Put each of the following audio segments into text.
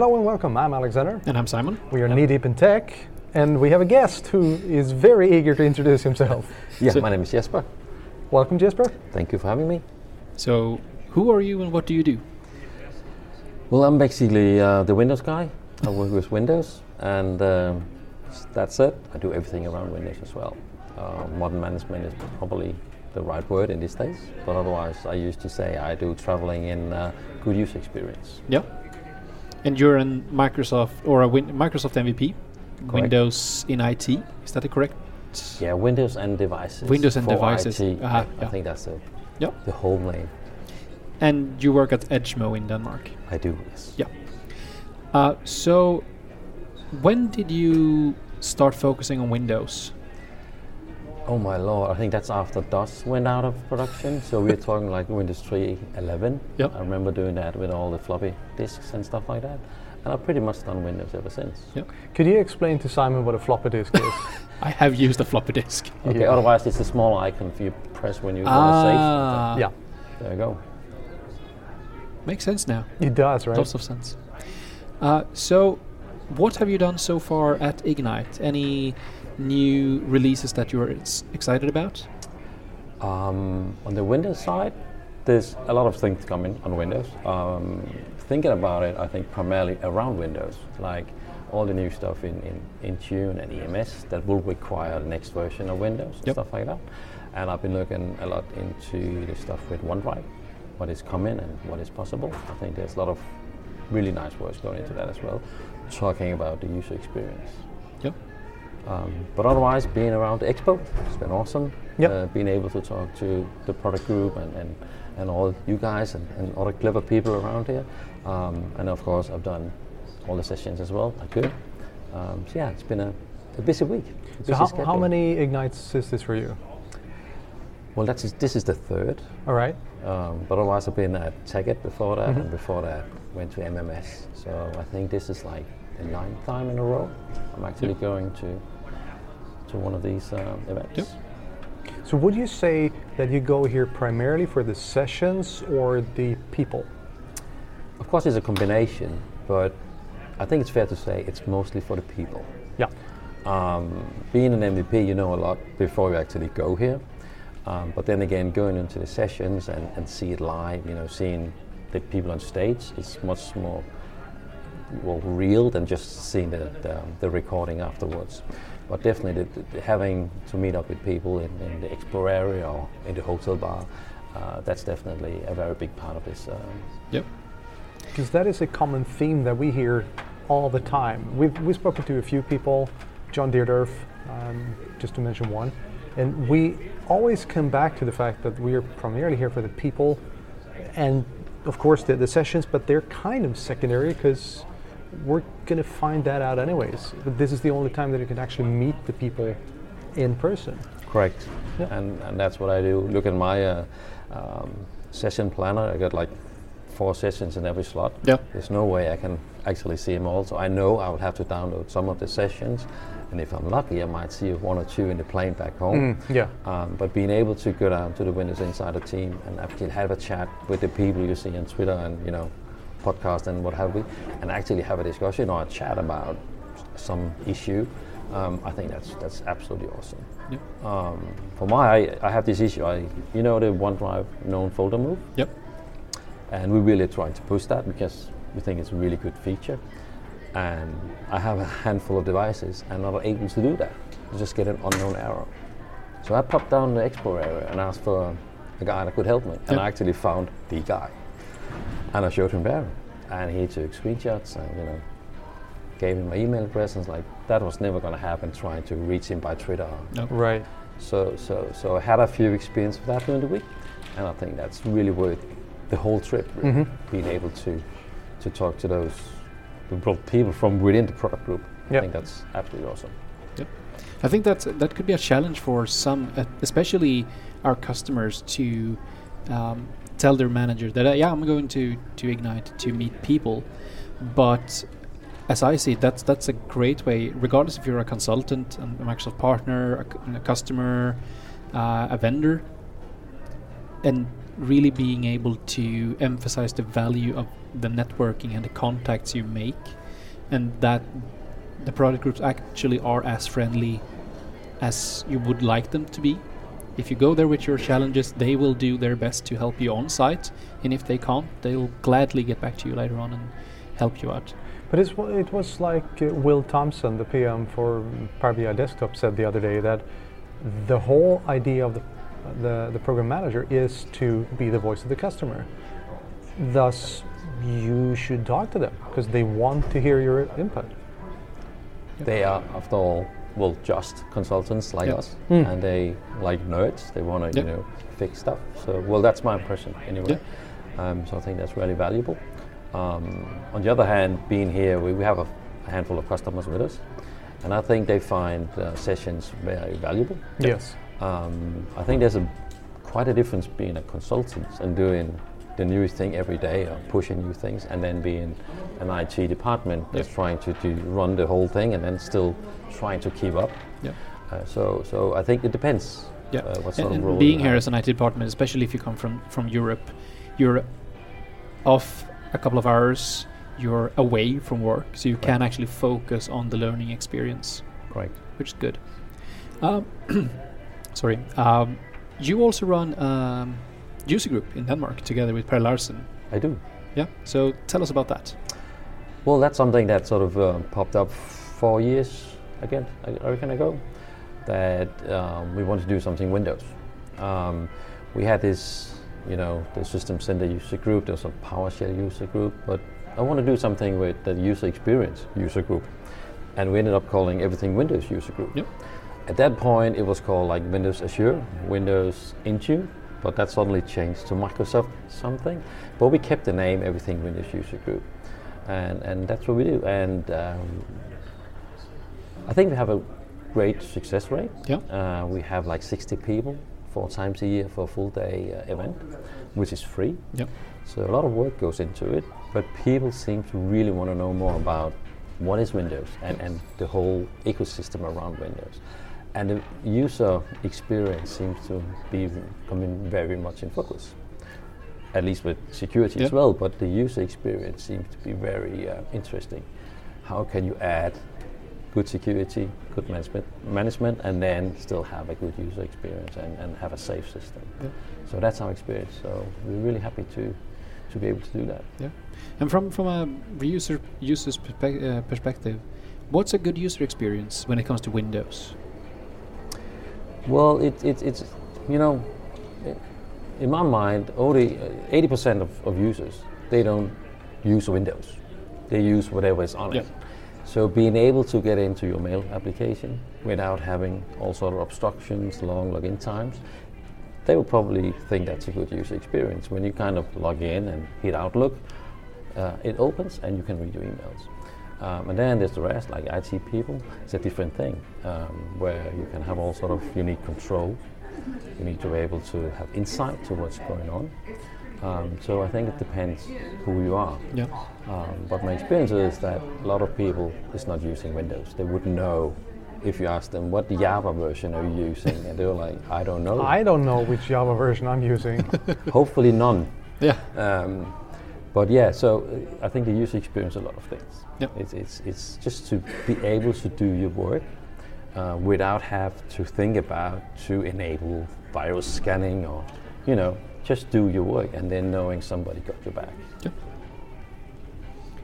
Hello and welcome. I'm Alexander. And I'm Simon. We are knee deep in tech, and we have a guest who is very eager to introduce himself. Yeah, So- my name is Jesper. Welcome, Jesper. Thank you for having me. So, who are you and what do you do? Well, I'm basically uh, the Windows guy. I work with Windows, and um, that's it. I do everything around Windows as well. Uh, modern management is probably the right word in these days, but otherwise, I used to say I do traveling in uh, good user experience. Yeah. And you're in Microsoft or a win- Microsoft MVP, Windows in IT. Is that correct? Yeah, Windows and devices. Windows and devices. IT. Aha, I, yeah. think that's the, Yeah. the whole name. And you work at Edgemo in Denmark. I do, yes. Yeah. Uh, so, when did you start focusing on Windows? Oh my lord, I think that's after DOS went out of production. So we're talking like Windows 3.11. Yep. I remember doing that with all the floppy disks and stuff like that. And I've pretty much done Windows ever since. Yep. Could you explain to Simon what a floppy disk is? I have used a floppy disk. Okay, Yeah. otherwise it's a small icon for you press when you want to Ah, to yeah. There you go. Makes sense now. it does, right? Lots of sense. Uh, so, what have you done so far at Ignite? Any new releases that you're excited about? Um, on the Windows side, there's a lot of things coming on Windows. Um, thinking about it, I think primarily around Windows, like all the new stuff in, in Intune and EMS that will require the next version of Windows and Yep. stuff like that. And I've been looking a lot into the stuff with OneDrive, what is coming and what is possible. I think there's a lot of really nice works going into that as well, talking about the user experience. Yep. Um, but otherwise, being around the expo, it's been awesome. Yep. Uh, being able to talk to the product group and, and, and all you guys and, and other clever people around here. Um, and of course, I've done all the sessions as well. I could. Um, so yeah, it's been a, a busy week. a So how, how many ignites is this for you? Well, that's this is the third. All right. Um, but otherwise, I've been at TechEd before that, Mm-hmm. and before that, went to MMS. So I think this is like the ninth time in a row I'm actually Yep. going to to one of these um, events. Yep. So would you say that you go here primarily for the sessions or the people? Of course, it's a combination, but I think it's fair to say it's mostly for the people. Yeah. Um, being an MVP, you know a lot before you actually go here. Um, but then again, going into the sessions and, and see it live, you know, seeing the people on stage it's much more well, real than just seeing the, the, the recording afterwards. But definitely, the, the, having to meet up with people in, in the expo area or in the hotel bar, uh, that's definitely a very big part of this. Uh, Yep. Because that is a common theme that we hear all the time. We've, we've spoken to a few people, John Deerdorf, um, just to mention one, and we always come back to the fact that we are primarily here for the people and, of course, the, the sessions, but they're kind of secondary because we're going to find that out anyways. But this is the only time that you can actually meet the people in person. Correct. Yeah. And, and that's what I do. Look at my uh, um, session planner. I got like four sessions in every slot. Yeah. There's no way I can actually see them all. So I know I would have to download some of the sessions. And if I'm lucky, I might see one or two in the plane back home. Mm, yeah. Um, but being able to go down to the Windows Insider team and actually have a chat with the people you see on Twitter and, you know, podcast and what have we, and actually have a discussion or a chat about some issue, um, I think that's that's absolutely awesome. Yep. Um, for my, I, I have this issue. I, you know, the OneDrive known folder move, Yep. and we're really trying to push that because we think it's a really good feature. And I have a handful of devices and not able to do that. You just get an unknown error. So I popped down the expo area and asked for a guy that could help me, and Yep. I actually found the guy. And I showed him Barry, and he took screenshots and you know gave him my email address and was like that was never going to happen trying to reach him by Twitter. No. Right. So so so I had a few experience with that during the week, and I think that's really worth the whole trip. Really, being able to to talk to those people from within the product group. I think that's absolutely awesome. Yep. I think that's that could be a challenge for some, uh, especially our customers, to um, tell their manager that uh, yeah, I'm going to to Ignite to meet people, but as I see it, that's that's a great way, regardless if you're a consultant, a Microsoft partner, a, a customer, uh, a vendor, and really being able to emphasize the value of the networking and the contacts you make, and that the product groups actually are as friendly as you would like them to be. If you go there with your challenges, they will do their best to help you on site, and if they can't, they'll gladly get back to you later on and help you out. But it's, wa- it was like uh, Will Thompson, the PM for Power BI Desktop, said the other day that the whole idea of the, the, the program manager is to be the voice of the customer. Thus, you should talk to them because they want to hear your input. They are, after all, well, just consultants like Yeah. us, Mm. and they like nerds. They want to, Yeah. you know, fix stuff. So, well, that's my impression anyway. Um, so I think that's really valuable. Um, on the other hand, being here, we, we have a, a handful of customers with us, and I think they find uh, sessions very valuable. Yes. Um, I think there's a quite a difference being a consultant and doing the newest thing every day or pushing new things, and then being an IT department that's Yep. trying to, to run the whole thing and then still trying to keep up. Yeah. Uh, so, so I think it depends. Yeah, Uh, what and, of role being here have. as an IT department, especially if you come from from Europe, you're off a couple of hours. You're away from work, so you can actually focus on the learning experience, Correct. which is good. Um, sorry. Um, you also run um, user group in Denmark together with Per Larsen. I do. Yeah. So tell us about that. Well, that's something that sort of uh, popped up four years again, I I reckon ago, that um, we wanted to do something Windows. Um, we had this, you know, the System Center user group, there was a PowerShell user group, but I want to do something with the user experience user group. And we ended up calling everything Windows user group. Yep. At that point, it was called like Windows Azure, Windows Intune, but that suddenly changed to Microsoft something. But we kept the name Everything Windows User Group, and and that's what we do. And um, I think we have a great success rate. Yeah. Uh, we have like 60 people four times a year for a full day uh, event, which is free. Yep. So a lot of work goes into it, but people seem to really want to know more about what is Windows and, and the whole ecosystem around Windows. And the user experience seems to be coming very much in focus, at least with security as well, but the user experience seems to be very uh, interesting. How can you add good security, good management, management, and then still have a good user experience and, and have a safe system? Yeah. So that's our experience. So we're really happy to to be able to do that. Yeah. And from from a user user's perspe- uh, perspective, what's a good user experience when it comes to Windows? Well, it, it, it's you know, in my mind, only eighty percent of, of users they don't use Windows. They use whatever is on Yeah. it. So being able to get into your mail application without having all sort of obstructions, long login times, they will probably think that's a good user experience. When you kind of log in and hit Outlook, uh, it opens and you can read your emails. Um, and then there's the rest, like IT people. It's a different thing um, where you can have all sort of unique control. You need to be able to have insight to what's going on. Um, so I think it depends who you are. Yeah. Um, but my experience is that a lot of people is not using Windows. They wouldn't know if you ask them what Java version are you using, and they're like, I don't know. I don't know which Java version I'm using. Hopefully none. Yeah. But yeah, so uh, I think the user experience a lot of things. Yep. It's, it's, it's just to be able to do your work uh, without have to think about to enable virus scanning or, you know, just do your work and then knowing somebody got your back. Yep.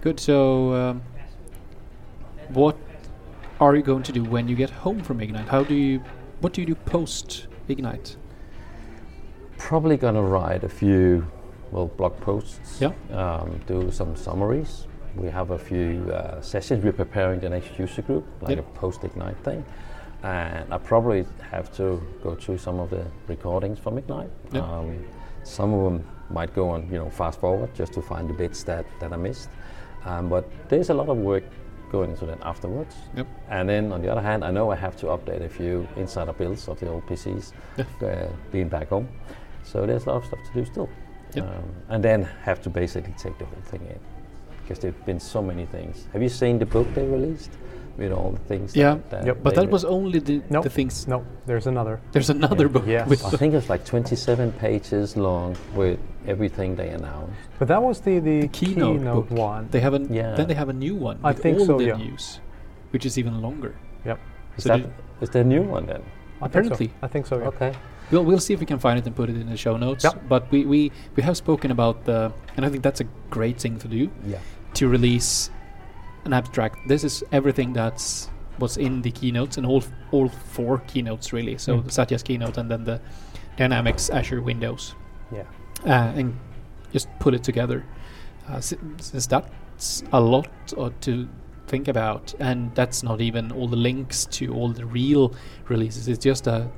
Good. So, um, what are you going to do when you get home from Ignite? How do you? What do you do post Ignite? Probably gonna write a few, well, blog posts. Yeah. Um, do some summaries. We have a few uh, sessions. We're preparing the next user group, like a post Ignite thing. And I probably have to go through some of the recordings from Ignite. Um, some of them might go on, you know, fast forward just to find the bits that, that I missed. Um, but there's a lot of work going into that afterwards. Yep. And then on the other hand, I know I have to update a few insider builds of the old PCs, Yeah. uh, being back home. So there's a lot of stuff to do still. Yep. Um, and then have to basically take the whole thing in. Because there've been so many things. Have you seen the book they released? with all the things. Yeah, that, that Yep. But they that was only the, Nope. the things. No, there's another. There's another Yeah. book Yes. with I think it's like 27 pages long with everything they announced. But that was the, the, the keynote, book. one. They have a, Yeah. then they have a new one I with think all so, the yeah. news, which is even longer. Yep. Is So that did- there a new one then? I Apparently. Think so. I think so. Yeah. Okay. We'll, we'll see if we can find it and put it in the show notes. Yep. But we, we, we have spoken about the, and I think that's a great thing to do, Yeah. to release an abstract. This is everything that's was in the keynotes and all all four keynotes really. So Mm. Satya's keynote and then the Dynamics Azure Windows, Yeah. uh, and just put it together. Uh, si- since that's a lot uh, to think about, and that's not even all the links to all the real releases. It's just a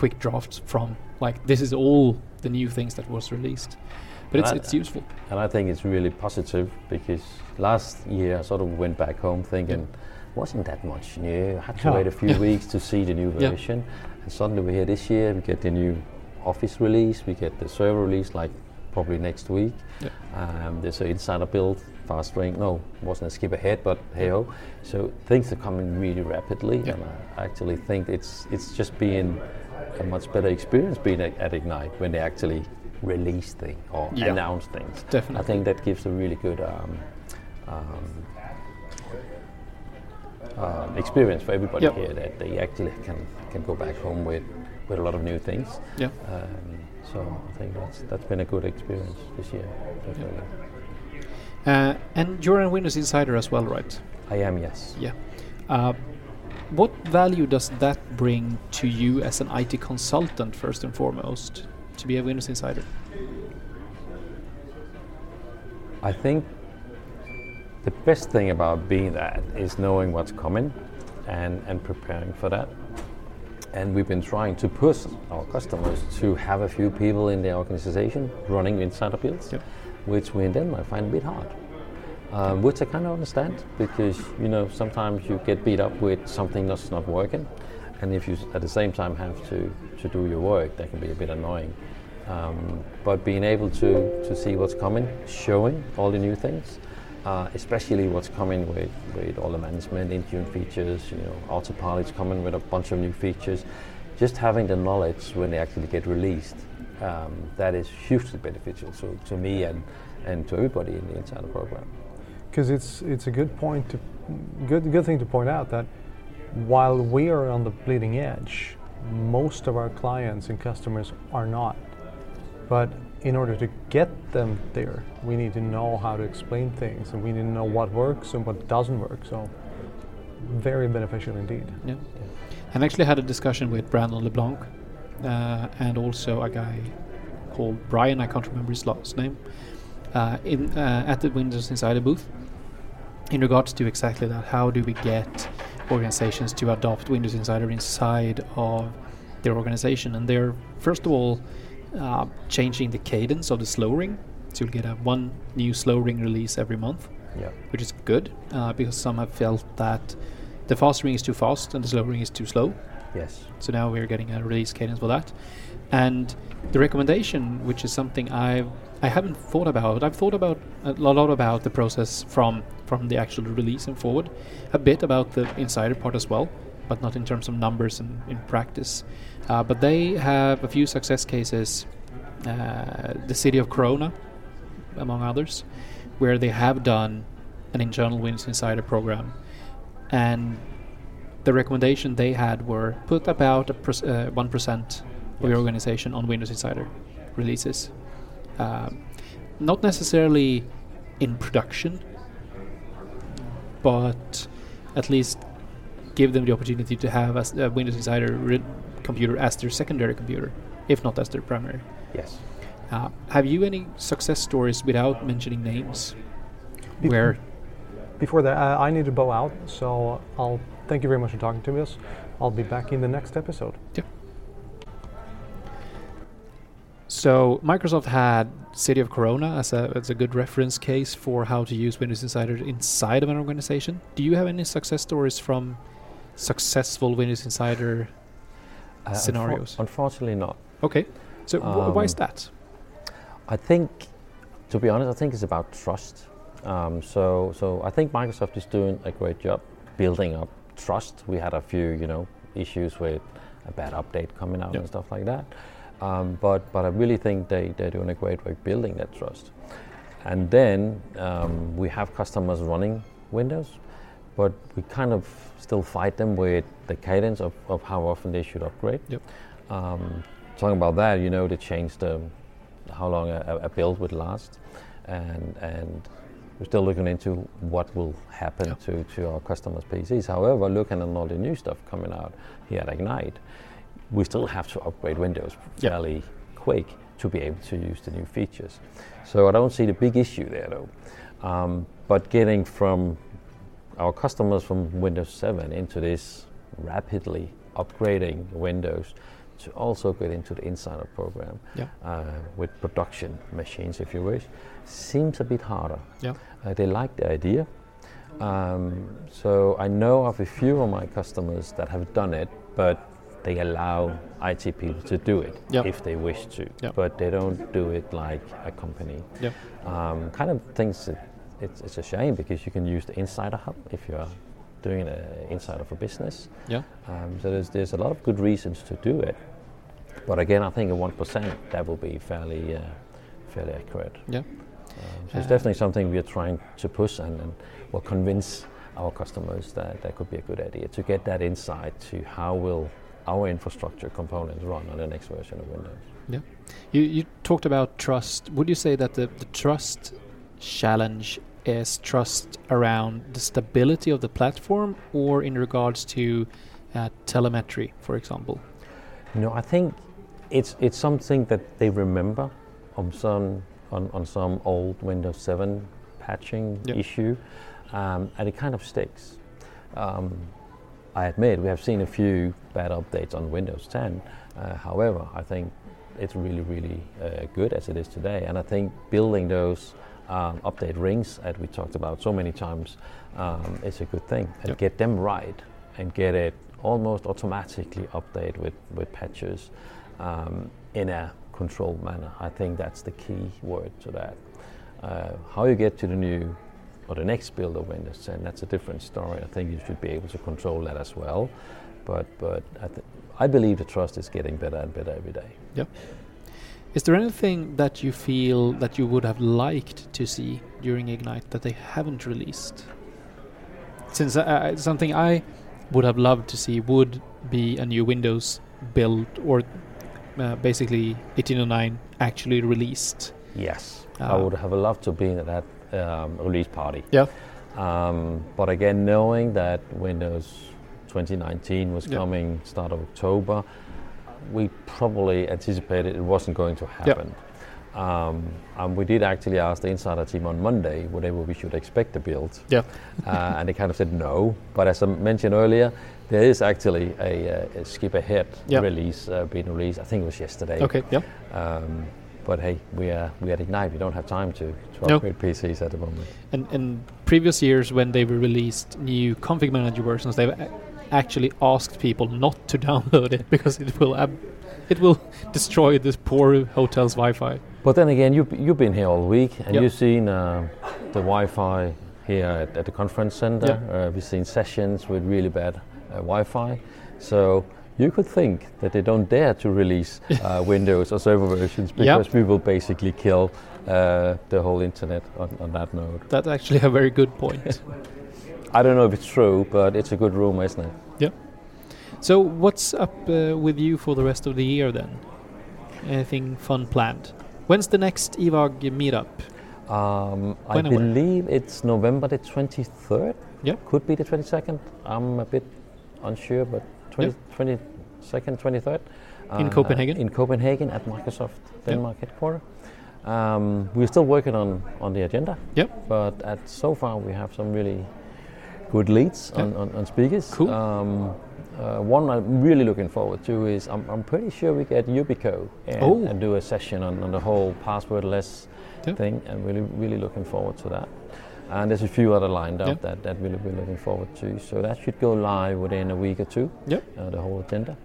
quick drafts from like this is all the new things that was released. But it's I- it's useful. And I think it's really positive because last year I sort of went back home thinking, wasn't that much new? I had to Yeah. wait a few weeks to see the new Yeah. version. And suddenly we're here this year, we get the new Office release, we get the server release like probably next week. Yeah. Um, there's an insider build, fast ring. No, wasn't a skip ahead, but hey ho. So things are coming really rapidly, Yeah. and I actually think it's it's just being a much better experience being at, Ignite when they actually release things or Yeah. announce things. Definitely. I think that gives a really good um, um, um, experience for everybody Yep. here that they actually can, can go back home with, with a lot of new things. Yeah. Um, so I think that's that's been a good experience this year. Definitely. Uh, and you're a Windows Insider as well, right? I am yes. Yeah. Uh, what value does that bring to you as an IT consultant, first and foremost, to be a Windows Insider? I think the best thing about being that is knowing what's coming and, and preparing for that. And we've been trying to push our customers to have a few people in their organization running insider builds, Yep. which we in Denmark find a bit hard. Um, which I kind of understand because you know sometimes you get beat up with something that's not working, and if you at the same time have to, to do your work, that can be a bit annoying. Um, but being able to, to see what's coming, showing all the new things, uh, especially what's coming with, with all the management, Intune features, you know, Autopilot's coming with a bunch of new features. Just having the knowledge when they actually get released, um, that is hugely beneficial to, to me and, and to everybody in the Insider program. Because it's it's a good point to good good thing to point out that while we are on the bleeding edge, most of our clients and customers are not. But in order to get them there, we need to know how to explain things, and we need to know what works and what doesn't work. So, very beneficial indeed. Yeah. And actually had a discussion with Brandon LeBlanc uh, and also a guy called Brian, I can't remember his last name, uh, in uh, at the Windows Insider booth in regards to exactly that. How do we get organizations to adopt Windows Insider inside of their organization? And they're first of all uh, changing the cadence of the slow ring. So you'll get a one new slow ring release every month Yeah. which is good uh, because some have felt that the fast ring is too fast and the slow ring is too slow. Yes. So now we're getting a release cadence for that. And the recommendation, which is something I I haven't thought about. I've thought about a lot about the process from from the actual release and forward, a bit about the insider part as well, but not in terms of numbers and in practice. Uh, but they have a few success cases. Uh, the city of Corona, among others, where they have done an internal Windows Insider program, and the recommendation they had were put about uh, one percent of your organization on Windows Insider releases. Um, not necessarily in production, but at least give them the opportunity to have a Windows Insider computer as their secondary computer, if not as their primary. Yes. Uh, have you any success stories without mentioning names? Bef- Where Before that, uh, I need to bow out, so I'll thank you very much for talking to us. I'll be back in the next episode. Yeah. So Microsoft had City of Corona as a as a good reference case for how to use Windows Insider inside of an organization. Do you have any success stories from successful Windows Insider? Uh, unfor- Scenarios. unfortunately, not. Okay, so wh- why is Um, that? I think, to be honest, I think it's about trust. Um, so, so I think Microsoft is doing a great job building up trust. We had a few, you know, issues with a bad update coming out Yep. and stuff like that. Um, but but I really think they they're doing a great work building that trust. And then um, we have customers running Windows, but we kind of still fight them with the cadence of, of how often they should upgrade. Yep. Um, talking about that, you know, they changed the, how long a, a build would last, and and we're still looking into what will happen Yeah. to, to our customers' PCs. However, looking at all the new stuff coming out here at Ignite, we still have to upgrade Windows Yeah. fairly quick to be able to use the new features. So I don't see the big issue there though. Um, but getting from our customers from Windows 7 into this rapidly upgrading Windows to also get into the Insider program Yeah. uh, with production machines, if you wish, seems a bit harder. Yeah. Uh, they like the idea. Um, so I know of a few of my customers that have done it, but they allow IT people to do it Yeah. if they wish to, Yeah. but they don't do it like a company. Yeah. Um, kind of thinks it, it's, it's a shame because you can use the Insider Hub if you're doing an Insider for business. Yeah. Um, so there's, there's a lot of good reasons to do it. But again, I think at 1% that will be fairly, uh, fairly accurate. Yeah. So it's definitely something we are trying to push and, and will convince our customers that that could be a good idea to get that insight to how will our infrastructure components run on the next version of Windows. You, you talked about trust. Would you say that the, the trust challenge is trust around the stability of the platform or in regards to uh, telemetry, for example? No, I think it's it's something that they remember on some on, on some old Windows 7 patching Yep. issue, um, and it kind of sticks. Um, I admit we have seen a few bad updates on Windows 10. Uh, however, I think it's really really uh, good as it is today, and I think building those um, update rings that we talked about so many times um, is a good thing, and Yep. get them right and get it almost automatically update with, with patches um, in a controlled manner. I think that's the key word to that. Uh, how you get to the new or the next build of Windows 10, that's a different story. I think you should be able to control that as well. But, but I, th- I believe the trust is getting better and better every day. Yep. Is there anything that you feel that you would have liked to see during Ignite that they haven't released? Since uh, uh, something I would have loved to see would be a new Windows build or uh, basically 1809 actually released. Yes, I Ah. would have loved to be at that um, release party. Yeah. Um, but again, knowing that Windows 2019 was Yeah. coming start of October, we probably anticipated it wasn't going to happen. Um, and we did actually ask the insider team on Monday whether we should expect the build. Yeah. uh, and they kind of said no. But as I mentioned earlier, there is actually a, uh, a skip ahead Yeah. release uh, being released. I think it was yesterday. Okay. Yeah. Um, but hey, we are we at Ignite. We don't have time to, to No. upgrade PCs at the moment. And in previous years, when they were released new config manager versions, they've a- actually asked people not to download it because it will ab- it will destroy this poor hotel's Wi-Fi. But then again, you you've been here all week, and Yep. you've seen uh, the Wi-Fi here at, at the conference center. Yep. Uh, we've seen sessions with really bad Wi-Fi. So you could think that they don't dare to release uh, Windows or server versions because we will basically kill uh, the whole internet on, on that node. That's actually a very good point. I don't know if it's true, but it's a good rumor, isn't it? Yeah. So, what's up uh, with you for the rest of the year then? Anything fun planned? When's the next EVAG meetup? Um, I When and where? believe it's November the 23rd. Yep. Could be the 22nd. I'm a bit unsure, but 20, 22nd, 23rd. In Uh, Copenhagen? In Copenhagen at Microsoft Denmark headquarters. Um, we're still working on, on the agenda. Yep. But at so far we have some really good leads on, Yep. on, on speakers. Cool. Um, uh, one I'm really looking forward to is I'm, I'm pretty sure we get Yubico and, Oh. and do a session on, on the whole passwordless Yep. thing, and really really looking forward to that. And there's a few other lined up Yep. that, that we'll be looking forward to. So that should go live within a week or two. Yep. Uh, the whole agenda.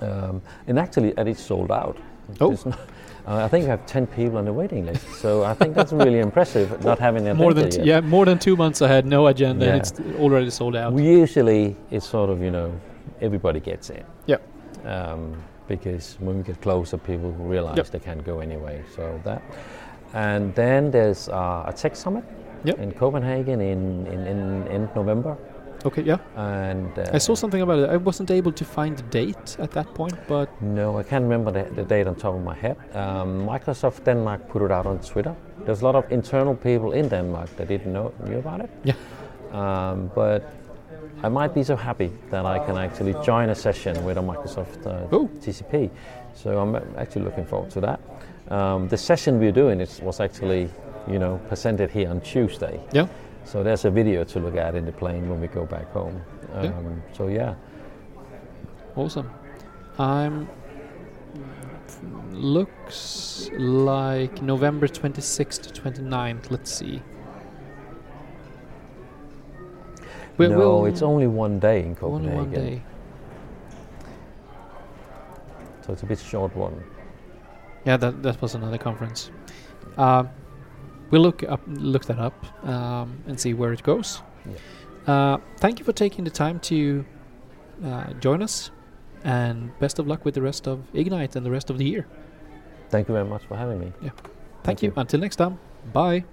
Um, and actually, and it's sold out. Oh. Not- uh, I think we have 10 people on the waiting list. So I think that's really impressive, not having an more than t- yeah, more than two months ahead, no agenda, and Yeah. it's already sold out. We usually, it's sort of, you know, everybody gets in. Yep. Um, because when we get closer, people realize Yep. they can't go anyway. So that. And then there's uh, a tech summit Yep. in Copenhagen in, in, in end November. Okay, yeah. And uh, I saw something about it. I wasn't able to find the date at that point, but No, I can't remember the, the date on top of my head. Um, Microsoft Denmark put it out on Twitter. There's a lot of internal people in Denmark that didn't know knew about it. Yeah. Um, but I might be so happy that I can actually join a session with a Microsoft uh. TCP. So I'm actually looking forward to that. Um, the session we're doing is, was actually, you know, presented here on Tuesday. yeah. So there's a video to look at in the plane when we go back home. Um, Yeah. So yeah. Awesome. I'm. Looks like November 26th to 29th. Let's see. We- no, we'll- it's only one day in Copenhagen. only one day. So it's a bit short one. Yeah, that that was another conference. Uh, we'll look up, look that up, um, and see where it goes. Uh, thank you for taking the time to uh, join us, and best of luck with the rest of Ignite and the rest of the year. Thank you very much for having me. Thank, Thank you. you. Until next time. Bye.